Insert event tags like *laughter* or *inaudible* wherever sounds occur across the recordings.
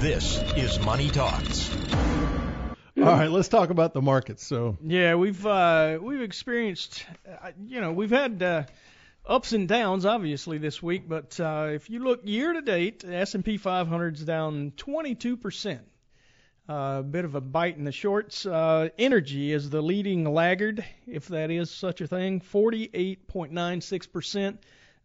This is Money Talks. All right, let's talk about the markets. So Yeah, we've uh, we've experienced, uh, you know, we've had uh, ups and downs obviously this week, but uh, if you look year to date, S&P 500's down 22 percent. A bit of a bite in the shorts. Uh, energy is the leading laggard, if that is such a thing. 48.96 percent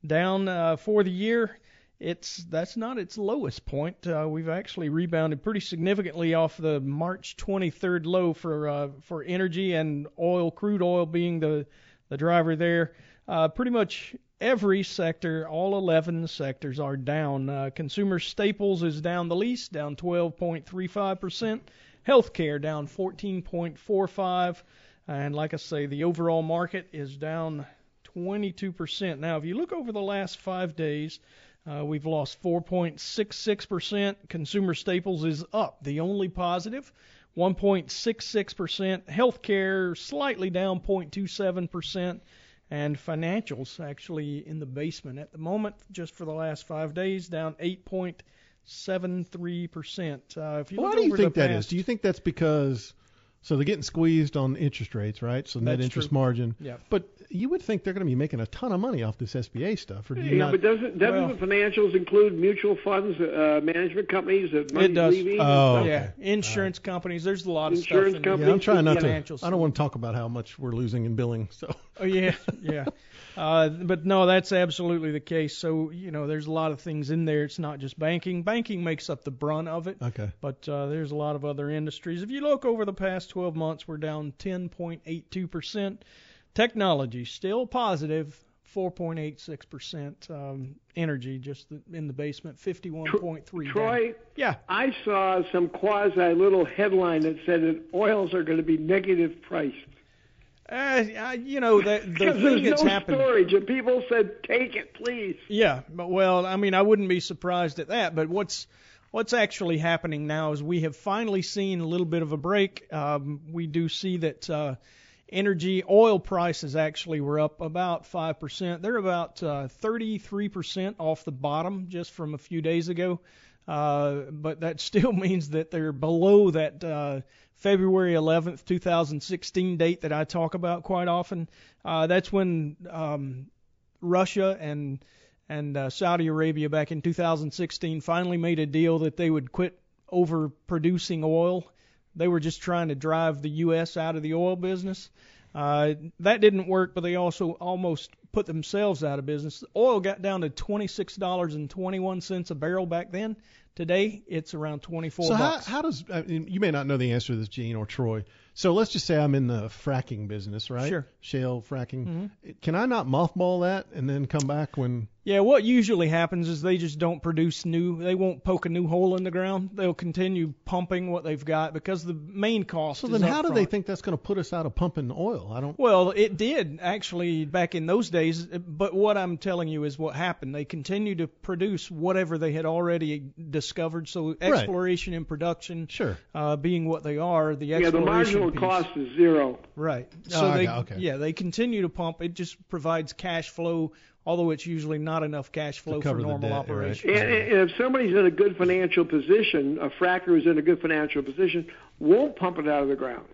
down uh, for the year. It's that's not its lowest point. Uh, we've actually rebounded pretty significantly off the March 23rd low for uh, for energy and oil, crude oil being the the driver there. Uh, pretty much every sector, all 11 sectors are down. Uh, consumer staples is down the least, down 12.35%. Healthcare down 14.45, and like I say, the overall market is down 22%. Now, if you look over the last five days, uh, we've lost 4.66%. Consumer staples is up, the only positive, 1.66%. Healthcare slightly down 0.27%. And financials actually in the basement at the moment, just for the last five days, down 8.73%. Uh, if you why do you think the that past, is? Do you think that's because so they're getting squeezed on interest rates, right? So net That's interest true. margin. Yeah. But you would think they're going to be making a ton of money off this SBA stuff, or do you Yeah, not? but doesn't doesn't Well- the financials include mutual funds, uh, management companies that money's does. leaving? Oh, stuff? Yeah, insurance companies. There's a lot of Insurance stuff. In there. companies. yeah, I'm trying not to. Financials. I don't want to talk about how much we're losing in billing. So Oh yeah, *laughs* yeah. Uh, but no, that's absolutely the case. So you know, there's a lot of things in there. It's not just banking. Banking makes up the brunt of it. okay. But uh, there's a lot of other industries. If you look over the past 12 months, we're down 10.82%. Technology still positive, 4.86%. Um, energy just in the basement, 51.3. down. Troy, Yeah. I saw some quasi little headline that said that oils are going to be negative priced. Uh, you know the *laughs* Because thing there's that's no happened. storage, and people said, "Take it, please." Yeah, but well, I mean, I wouldn't be surprised at that. But what's what's actually happening now is we have finally seen a little bit of a break. Um, we do see that uh, energy, oil prices actually were up about five percent. They're about uh, 33 percent off the bottom just from a few days ago. Uh, but that *laughs* still means that they're below that uh, February 11th, 2016 date that I talk about quite often. Uh, that's when um, Russia and and uh, Saudi Arabia back in 2016 finally made a deal that they would quit overproducing oil. They were just trying to drive the U.S. out of the oil business. Uh, that didn't work, but they also almost put themselves out of business. Oil got down to $26.21 a barrel back then. Today, it's around 24 So how, how does I mean, you may not know the answer to this, Gene or Troy. So let's just say I'm in the fracking business, right? Sure. Shale fracking. Mm-hmm. Can I not mothball that and then come back when? Yeah, what usually happens is they just don't produce new. They won't poke a new hole in the ground. They'll continue pumping what they've got because the main cost. So then, how do they think that's going to put us out of pumping oil? I don't. Well, it did actually back in those days, but what I'm telling you is what happened. They continued to produce whatever they had already discovered. So exploration and production, Sure. uh, being what they are, the exploration. Yeah, the marginal piece. cost is zero. Right. Oh, So I they, okay. yeah, they continue to pump. It just provides cash flow, although it's usually not enough cash flow for normal debt, right. operations. And, and if somebody's in a good financial position, a fracker who's in a good financial position won't pump it out of the ground.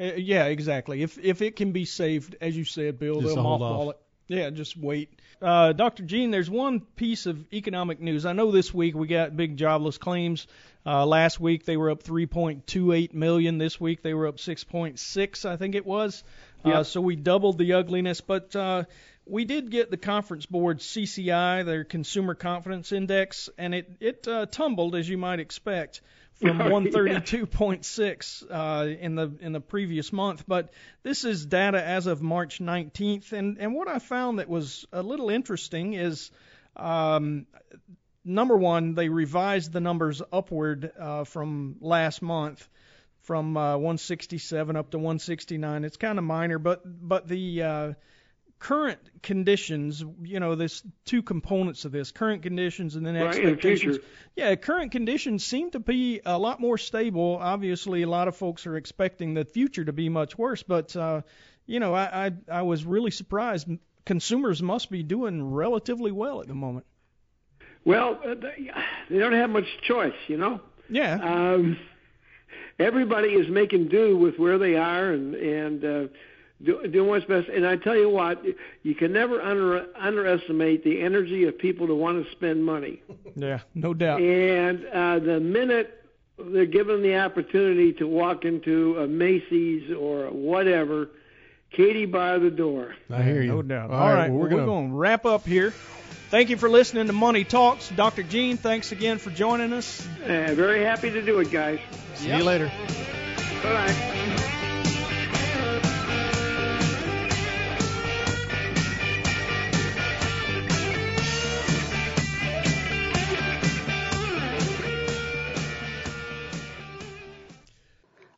Uh, yeah, exactly. If if it can be saved, as you said, Bill, Just they'll hold mothball off. it. Yeah, just wait. Uh, Dr. Gene, there's one piece of economic news. I know this week we got big jobless claims. Uh, last week they were up 3.28 million. This week they were up 6.6, I think it was. Uh, so we doubled the ugliness, but uh, we did get the conference board CCI, their consumer confidence index, and it it uh, tumbled as you might expect from *laughs* Oh, 132.6 uh, in the in the previous month. But this is data as of March 19th, and and what I found that was a little interesting is. Um, Number one, they revised the numbers upward uh, from last month, from uh, 167 up to 169. It's kind of minor, but but the uh, current conditions, you know, there's two components of this: current conditions and then Right, in the expectations. Yeah, current conditions seem to be a lot more stable. Obviously, a lot of folks are expecting the future to be much worse, but uh, you know, I, I I was really surprised. Consumers must be doing relatively well at the moment. Well, uh, they they don't have much choice, you know. Yeah. Um, everybody is making do with where they are and and uh, do, doing what's best. And I tell you what, you can never under, underestimate the energy of people to want to spend money. *laughs* Yeah, no doubt. And uh, the minute they're given the opportunity to walk into a Macy's or whatever, Katie bar the door. I hear you. No doubt. All All right, right, well, well, we're we're gonna- wrap up here. Thank you for listening to Money Talks. Dr. Gene, thanks again for joining us. Uh, very happy to do it, guys. See you later. Bye bye.